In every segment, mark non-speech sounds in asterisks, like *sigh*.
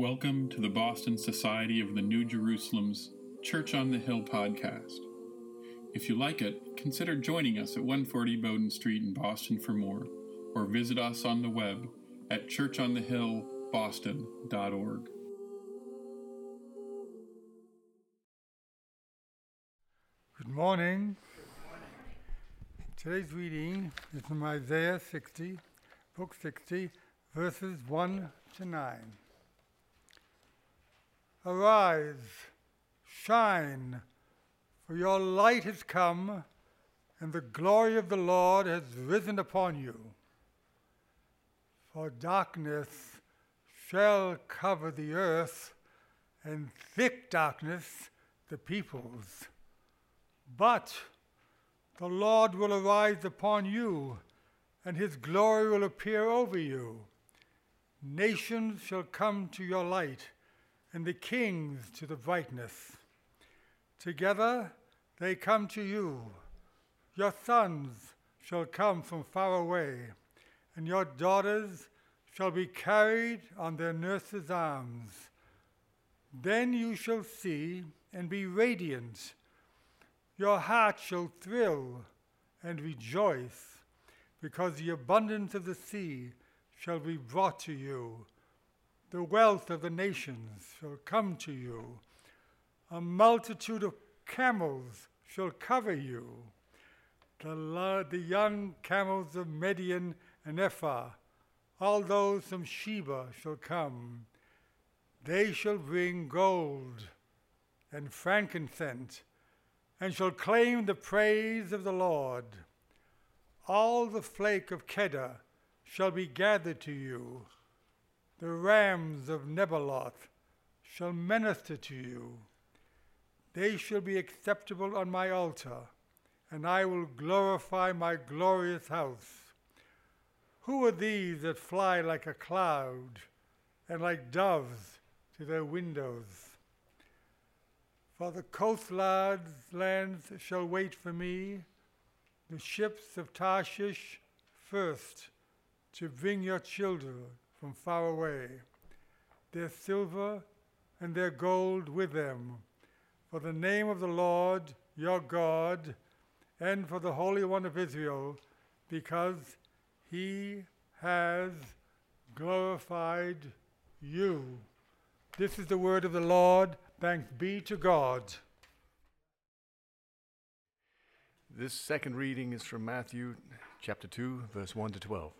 Welcome to the Boston Society of the New Jerusalem's Church on the Hill podcast. If you like it, consider joining us at 140 Bowdoin Street in Boston for more, or visit us on the web at churchonthehillboston.org. Good morning. Today's reading is from Isaiah 60, book 60, verses 1 to 9. Arise, shine, for your light has come, and the glory of the Lord has risen upon you. For darkness shall cover the earth, and thick darkness the peoples. But the Lord will arise upon you, and his glory will appear over you. Nations shall come to your light and the kings to the brightness. Together they come to you. Your sons shall come from far away, and your daughters shall be carried on their nurses' arms. Then you shall see and be radiant. Your heart shall thrill and rejoice, because the abundance of the sea shall be brought to you the wealth of the nations shall come to you. A multitude of camels shall cover you. The, the young camels of Midian and Ephah, all those from Sheba shall come. They shall bring gold and frankincense, and shall claim the praise of the Lord. All the flake of Kedar shall be gathered to you the rams of Nebaioth shall minister to you. They shall be acceptable on my altar, and I will glorify my glorious house. Who are these that fly like a cloud and like doves to their windows? For the coastlands lands shall wait for me, the ships of Tarshish first, to bring your children from far away, their silver and their gold with them, for the name of the Lord your God, and for the Holy One of Israel, because he has glorified you. This is the word of the Lord. Thanks be to God. This second reading is from Matthew chapter 2, verse 1 to 12.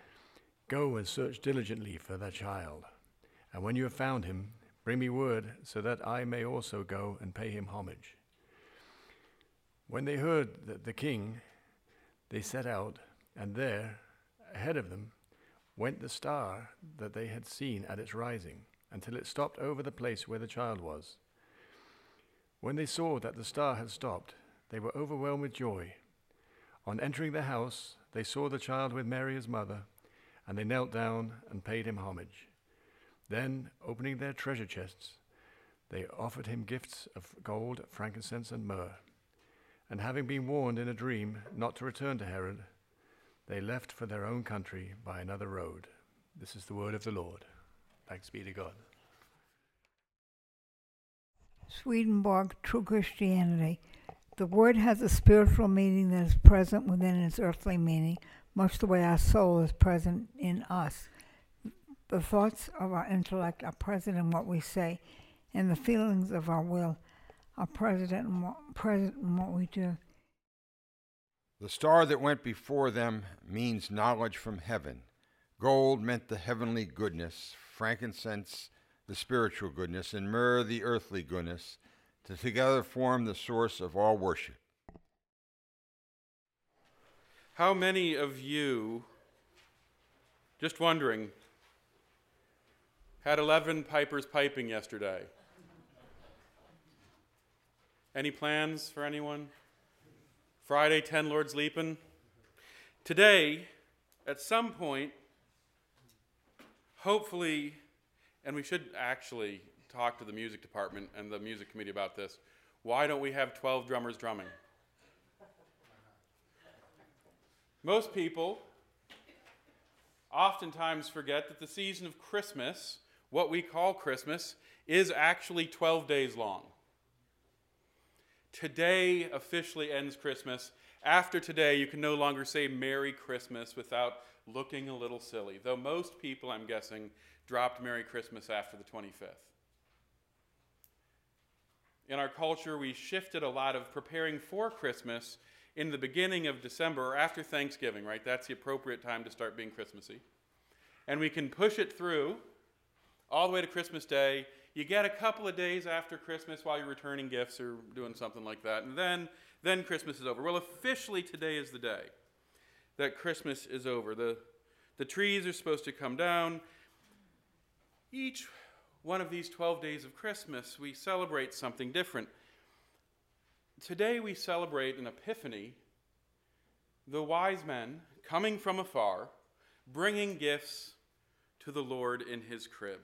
Go and search diligently for that child, and when you have found him, bring me word, so that I may also go and pay him homage. When they heard that the king, they set out, and there, ahead of them, went the star that they had seen at its rising, until it stopped over the place where the child was. When they saw that the star had stopped, they were overwhelmed with joy. On entering the house, they saw the child with Mary his mother and they knelt down and paid him homage. Then, opening their treasure chests, they offered him gifts of gold, frankincense, and myrrh. And having been warned in a dream not to return to Herod, they left for their own country by another road. This is the word of the Lord. Thanks be to God. Swedenborg, True Christianity. The word has a spiritual meaning that is present within its earthly meaning much the way our soul is present in us. The thoughts of our intellect are present in what we say, and the feelings of our will are present in what, present in what we do. The star that went before them means knowledge from heaven. Gold meant the heavenly goodness, frankincense the spiritual goodness, and myrrh the earthly goodness, to together form the source of all worship. How many of you, just wondering, had 11 pipers piping yesterday? Any plans for anyone? Friday, 10 Lord's Leaping? Today, at some point, hopefully, and we should actually talk to the music department and the music committee about this. Why don't we have 12 drummers drumming? Most people oftentimes forget that the season of Christmas, what we call Christmas, is actually 12 days long. Today officially ends Christmas. After today, you can no longer say Merry Christmas without looking a little silly, though most people, I'm guessing, dropped Merry Christmas after the 25th. In our culture, we shifted a lot of preparing for Christmas in the beginning of December or after Thanksgiving, right? That's the appropriate time to start being Christmassy. And we can push it through all the way to Christmas Day. You get a couple of days after Christmas while you're returning gifts or doing something like that, and then, then Christmas is over. Well, officially, today is the day that Christmas is over. The, the trees are supposed to come down. Each one of these 12 days of Christmas, we celebrate something different. Today we celebrate an epiphany, the wise men coming from afar, bringing gifts to the Lord in his crib.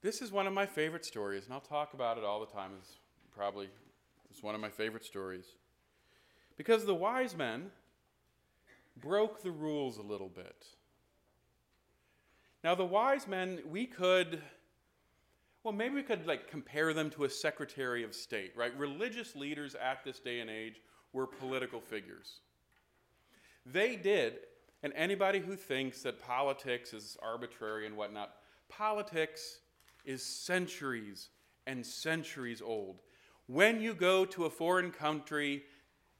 This is one of my favorite stories, and I'll talk about it all the time. It's probably it's one of my favorite stories. Because the wise men broke the rules a little bit. Now, the wise men, we could, well, maybe we could like compare them to a secretary of state, right? Religious leaders at this day and age were political figures. They did, and anybody who thinks that politics is arbitrary and whatnot, politics is centuries and centuries old. When you go to a foreign country,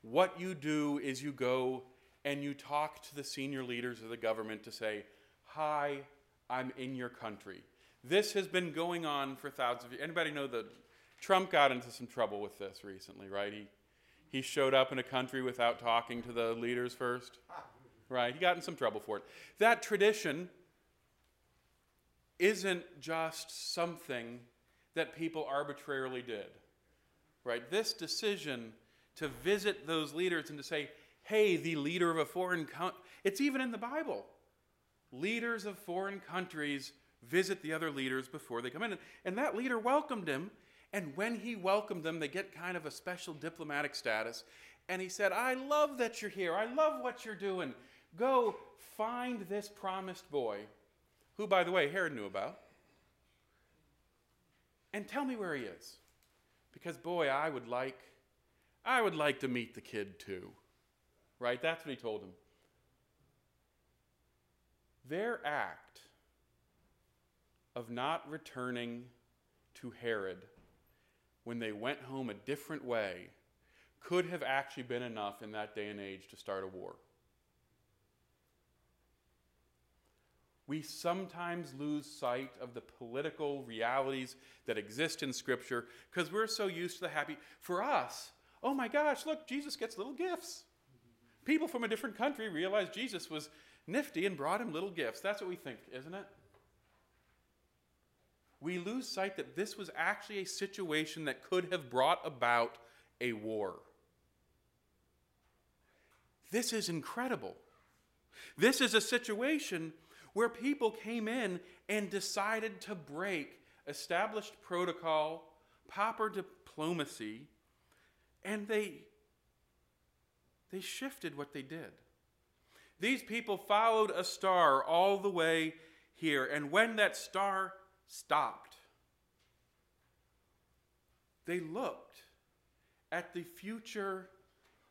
what you do is you go and you talk to the senior leaders of the government to say, Hi, I'm in your country. This has been going on for thousands of years. Anybody know that Trump got into some trouble with this recently, right? He, he showed up in a country without talking to the leaders first, right? He got in some trouble for it. That tradition isn't just something that people arbitrarily did, right? This decision to visit those leaders and to say, hey, the leader of a foreign country, it's even in the Bible leaders of foreign countries visit the other leaders before they come in. And that leader welcomed him. And when he welcomed them, they get kind of a special diplomatic status. And he said, I love that you're here. I love what you're doing. Go find this promised boy, who, by the way, Herod knew about, and tell me where he is. Because, boy, I would like, I would like to meet the kid too. Right? That's what he told him. Their act of not returning to Herod when they went home a different way could have actually been enough in that day and age to start a war. We sometimes lose sight of the political realities that exist in Scripture because we're so used to the happy. For us, oh my gosh, look, Jesus gets little gifts. People from a different country realize Jesus was nifty and brought him little gifts. That's what we think, isn't it? We lose sight that this was actually a situation that could have brought about a war. This is incredible. This is a situation where people came in and decided to break established protocol, proper diplomacy, and they, they shifted what they did. These people followed a star all the way here, and when that star stopped, they looked at the future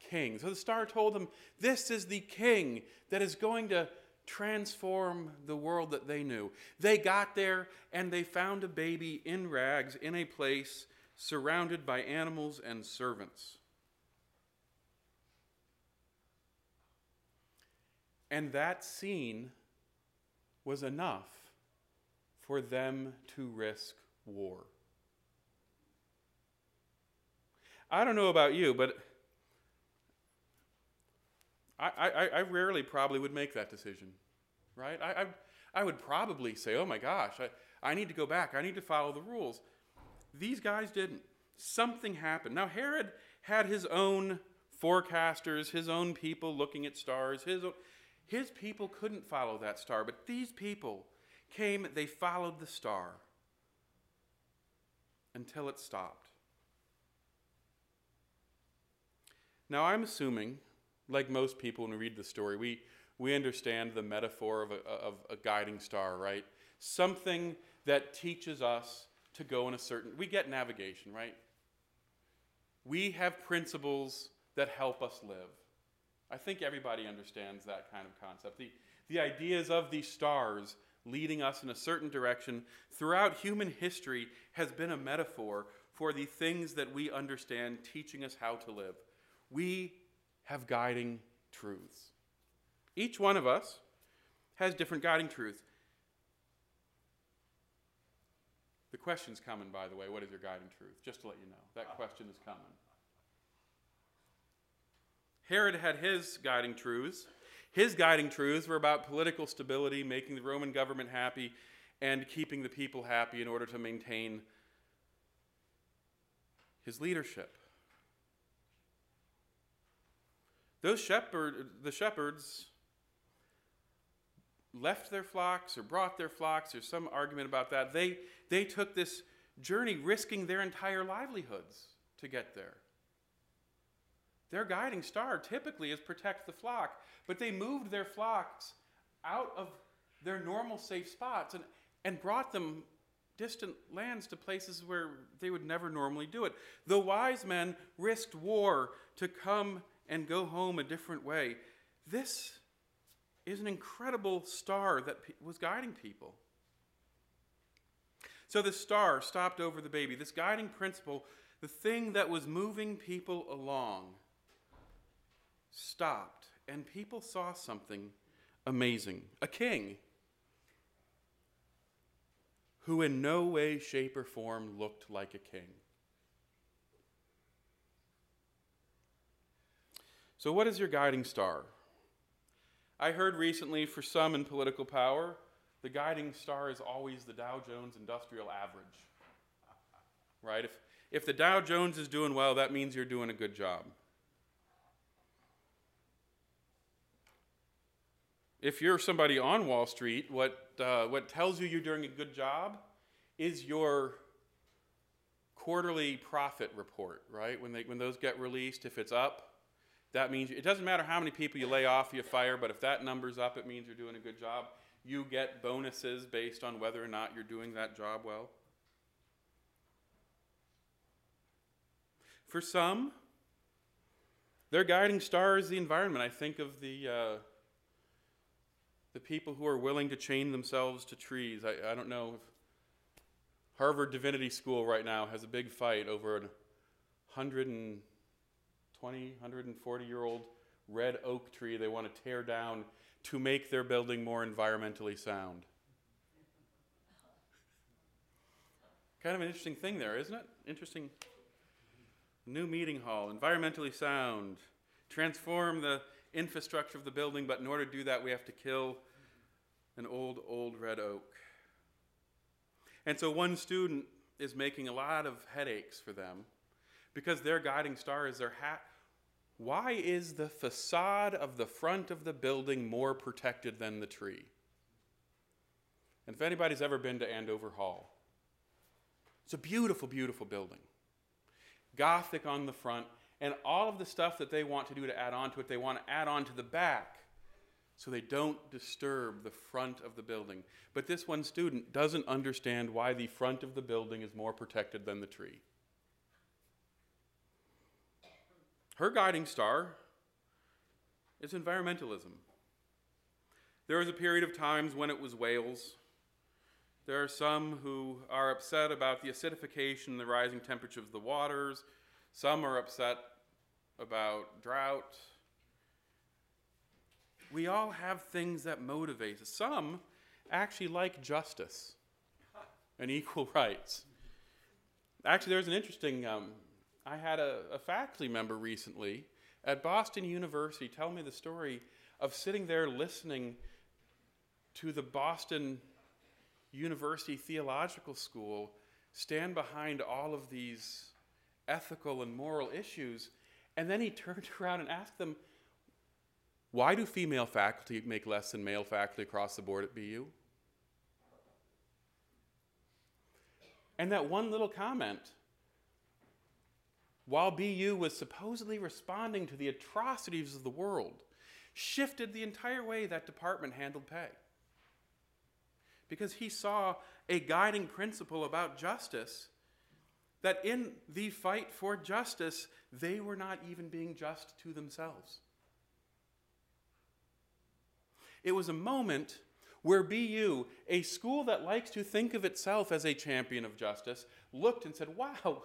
king. So the star told them, This is the king that is going to transform the world that they knew. They got there and they found a baby in rags in a place surrounded by animals and servants. And that scene was enough for them to risk war. I don't know about you, but I, I, I rarely probably would make that decision, right? I, I, I would probably say, oh my gosh, I, I need to go back. I need to follow the rules. These guys didn't. Something happened. Now, Herod had his own forecasters, his own people looking at stars. His, his people couldn't follow that star, but these people came, they followed the star until it stopped. Now, I'm assuming, like most people when we read the story, we, we understand the metaphor of a, of a guiding star, right? Something that teaches us to go in a certain we get navigation right we have principles that help us live i think everybody understands that kind of concept the, the ideas of these stars leading us in a certain direction throughout human history has been a metaphor for the things that we understand teaching us how to live we have guiding truths each one of us has different guiding truths The question's coming, by the way. What is your guiding truth? Just to let you know. That question is coming. Herod had his guiding truths. His guiding truths were about political stability, making the Roman government happy, and keeping the people happy in order to maintain his leadership. Those shepherd, the shepherds left their flocks or brought their flocks. There's some argument about that. They, they took this journey risking their entire livelihoods to get there. Their guiding star typically is protect the flock, but they moved their flocks out of their normal safe spots and, and brought them distant lands to places where they would never normally do it. The wise men risked war to come and go home a different way. This is an incredible star that was guiding people. So the star stopped over the baby. This guiding principle, the thing that was moving people along, stopped, and people saw something amazing. A king who, in no way, shape, or form, looked like a king. So, what is your guiding star? I heard recently for some in political power, the guiding star is always the Dow Jones Industrial Average. Right? If, if the Dow Jones is doing well, that means you're doing a good job. If you're somebody on Wall Street, what, uh, what tells you you're doing a good job is your quarterly profit report, right? When, they, when those get released, if it's up, that means it doesn't matter how many people you lay off, you fire, but if that number's up, it means you're doing a good job. You get bonuses based on whether or not you're doing that job well. For some, their guiding star is the environment. I think of the, uh, the people who are willing to chain themselves to trees. I, I don't know if Harvard Divinity School right now has a big fight over a 120, and 140 year old red oak tree they want to tear down to make their building more environmentally sound. Kind of an interesting thing there, isn't it? Interesting. New meeting hall, environmentally sound, transform the infrastructure of the building, but in order to do that, we have to kill an old, old red oak. And so one student is making a lot of headaches for them because their guiding star is their hat why is the facade of the front of the building more protected than the tree? And if anybody's ever been to Andover Hall, it's a beautiful, beautiful building. Gothic on the front, and all of the stuff that they want to do to add on to it, they want to add on to the back so they don't disturb the front of the building. But this one student doesn't understand why the front of the building is more protected than the tree. Her guiding star is environmentalism. There was a period of times when it was whales. There are some who are upset about the acidification the rising temperature of the waters. Some are upset about drought. We all have things that motivate us. Some actually like justice and equal rights. Actually, there's an interesting. Um, I had a, a faculty member recently at Boston University tell me the story of sitting there listening to the Boston University Theological School stand behind all of these ethical and moral issues. And then he *laughs* turned around and asked them, Why do female faculty make less than male faculty across the board at BU? And that one little comment, while BU was supposedly responding to the atrocities of the world, shifted the entire way that department handled pay. Because he saw a guiding principle about justice that in the fight for justice, they were not even being just to themselves. It was a moment where BU, a school that likes to think of itself as a champion of justice, looked and said, Wow,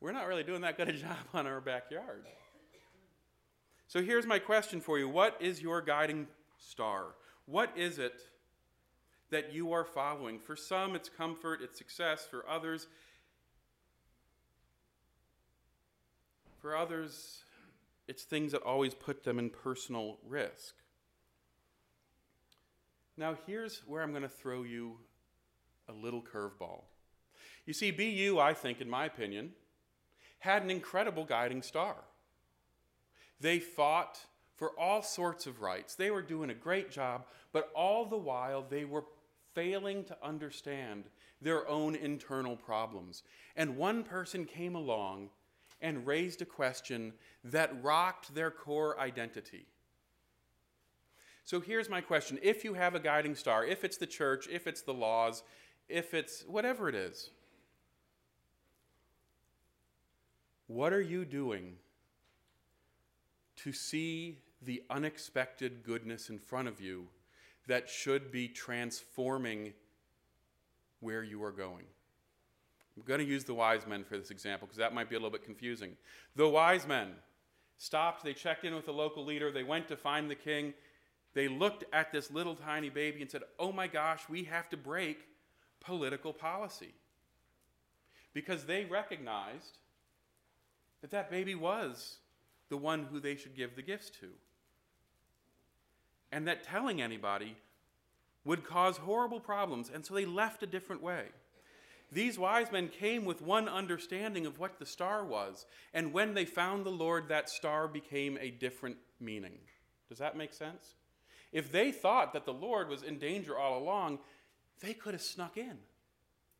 we're not really doing that good a job on our backyard. So here's my question for you What is your guiding star? What is it that you are following? For some, it's comfort, it's success. For others, for others, it's things that always put them in personal risk. Now, here's where I'm going to throw you a little curveball. You see, BU, I think, in my opinion, had an incredible guiding star. They fought for all sorts of rights. They were doing a great job, but all the while they were failing to understand their own internal problems. And one person came along and raised a question that rocked their core identity. So here's my question if you have a guiding star, if it's the church, if it's the laws, if it's whatever it is, what are you doing to see the unexpected goodness in front of you that should be transforming where you are going? I'm going to use the wise men for this example because that might be a little bit confusing. The wise men stopped, they checked in with the local leader, they went to find the king. They looked at this little tiny baby and said, Oh my gosh, we have to break political policy. Because they recognized that that baby was the one who they should give the gifts to. And that telling anybody would cause horrible problems, and so they left a different way. These wise men came with one understanding of what the star was, and when they found the Lord, that star became a different meaning. Does that make sense? If they thought that the Lord was in danger all along, they could have snuck in,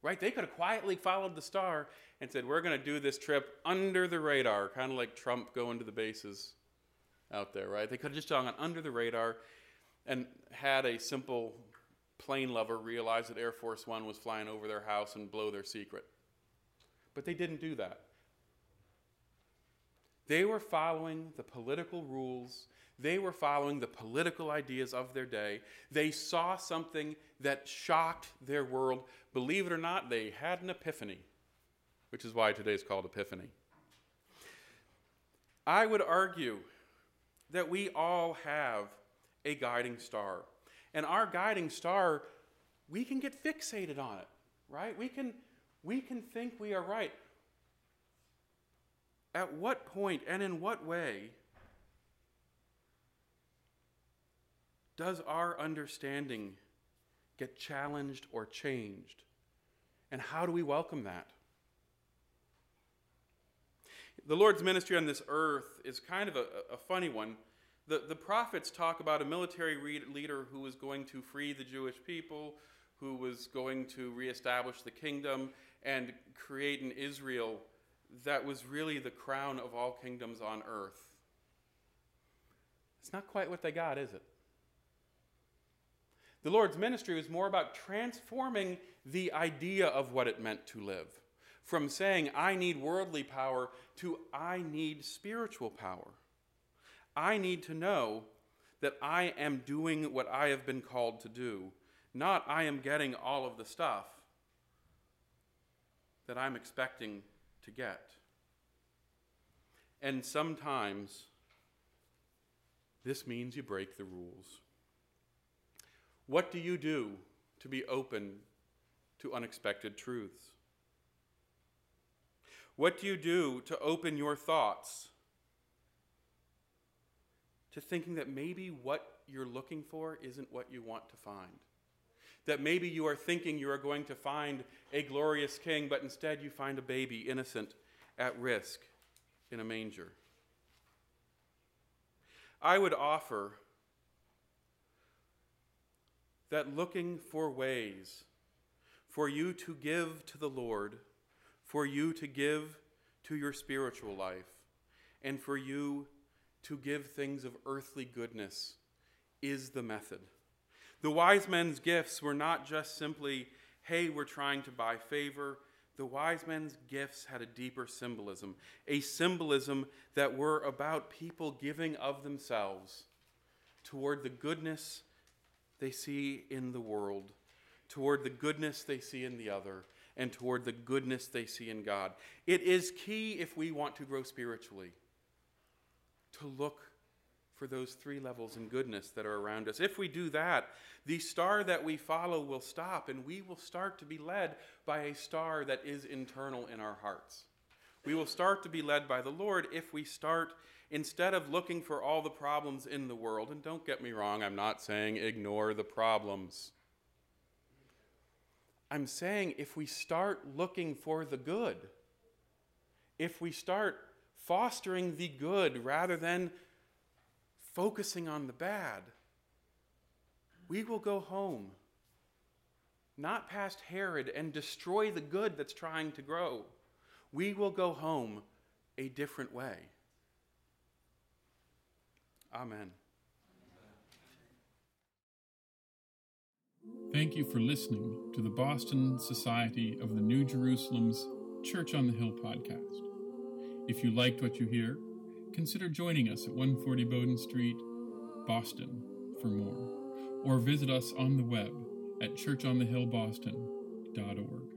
right? They could have quietly followed the star and said, We're going to do this trip under the radar, kind of like Trump going to the bases out there, right? They could have just gone under the radar and had a simple plane lover realize that Air Force One was flying over their house and blow their secret. But they didn't do that. They were following the political rules they were following the political ideas of their day. They saw something that shocked their world. Believe it or not, they had an epiphany, which is why today is called Epiphany. I would argue that we all have a guiding star. And our guiding star, we can get fixated on it, right? We can, we can think we are right. At what point and in what way Does our understanding get challenged or changed? And how do we welcome that? The Lord's ministry on this earth is kind of a, a funny one. The, the prophets talk about a military re- leader who was going to free the Jewish people, who was going to reestablish the kingdom and create an Israel that was really the crown of all kingdoms on earth. It's not quite what they got, is it? The Lord's ministry was more about transforming the idea of what it meant to live. From saying, I need worldly power, to I need spiritual power. I need to know that I am doing what I have been called to do, not I am getting all of the stuff that I'm expecting to get. And sometimes this means you break the rules. What do you do to be open to unexpected truths? What do you do to open your thoughts to thinking that maybe what you're looking for isn't what you want to find? That maybe you are thinking you are going to find a glorious king, but instead you find a baby innocent at risk in a manger. I would offer that looking for ways for you to give to the Lord, for you to give to your spiritual life, and for you to give things of earthly goodness is the method. The wise men's gifts were not just simply, hey, we're trying to buy favor. The wise men's gifts had a deeper symbolism, a symbolism that were about people giving of themselves toward the goodness they see in the world, toward the goodness they see in the other, and toward the goodness they see in God. It is key if we want to grow spiritually to look for those three levels in goodness that are around us. If we do that, the star that we follow will stop and we will start to be led by a star that is internal in our hearts. We will start to be led by the Lord if we start, instead of looking for all the problems in the world, and don't get me wrong, I'm not saying ignore the problems. I'm saying if we start looking for the good, if we start fostering the good rather than focusing on the bad, we will go home, not past Herod, and destroy the good that's trying to grow. We will go home a different way. Amen. Thank you for listening to the Boston Society of the New Jerusalem's Church on the Hill podcast. If you liked what you hear, consider joining us at 140 Bowdoin Street, Boston, for more, or visit us on the web at churchonthehillboston.org.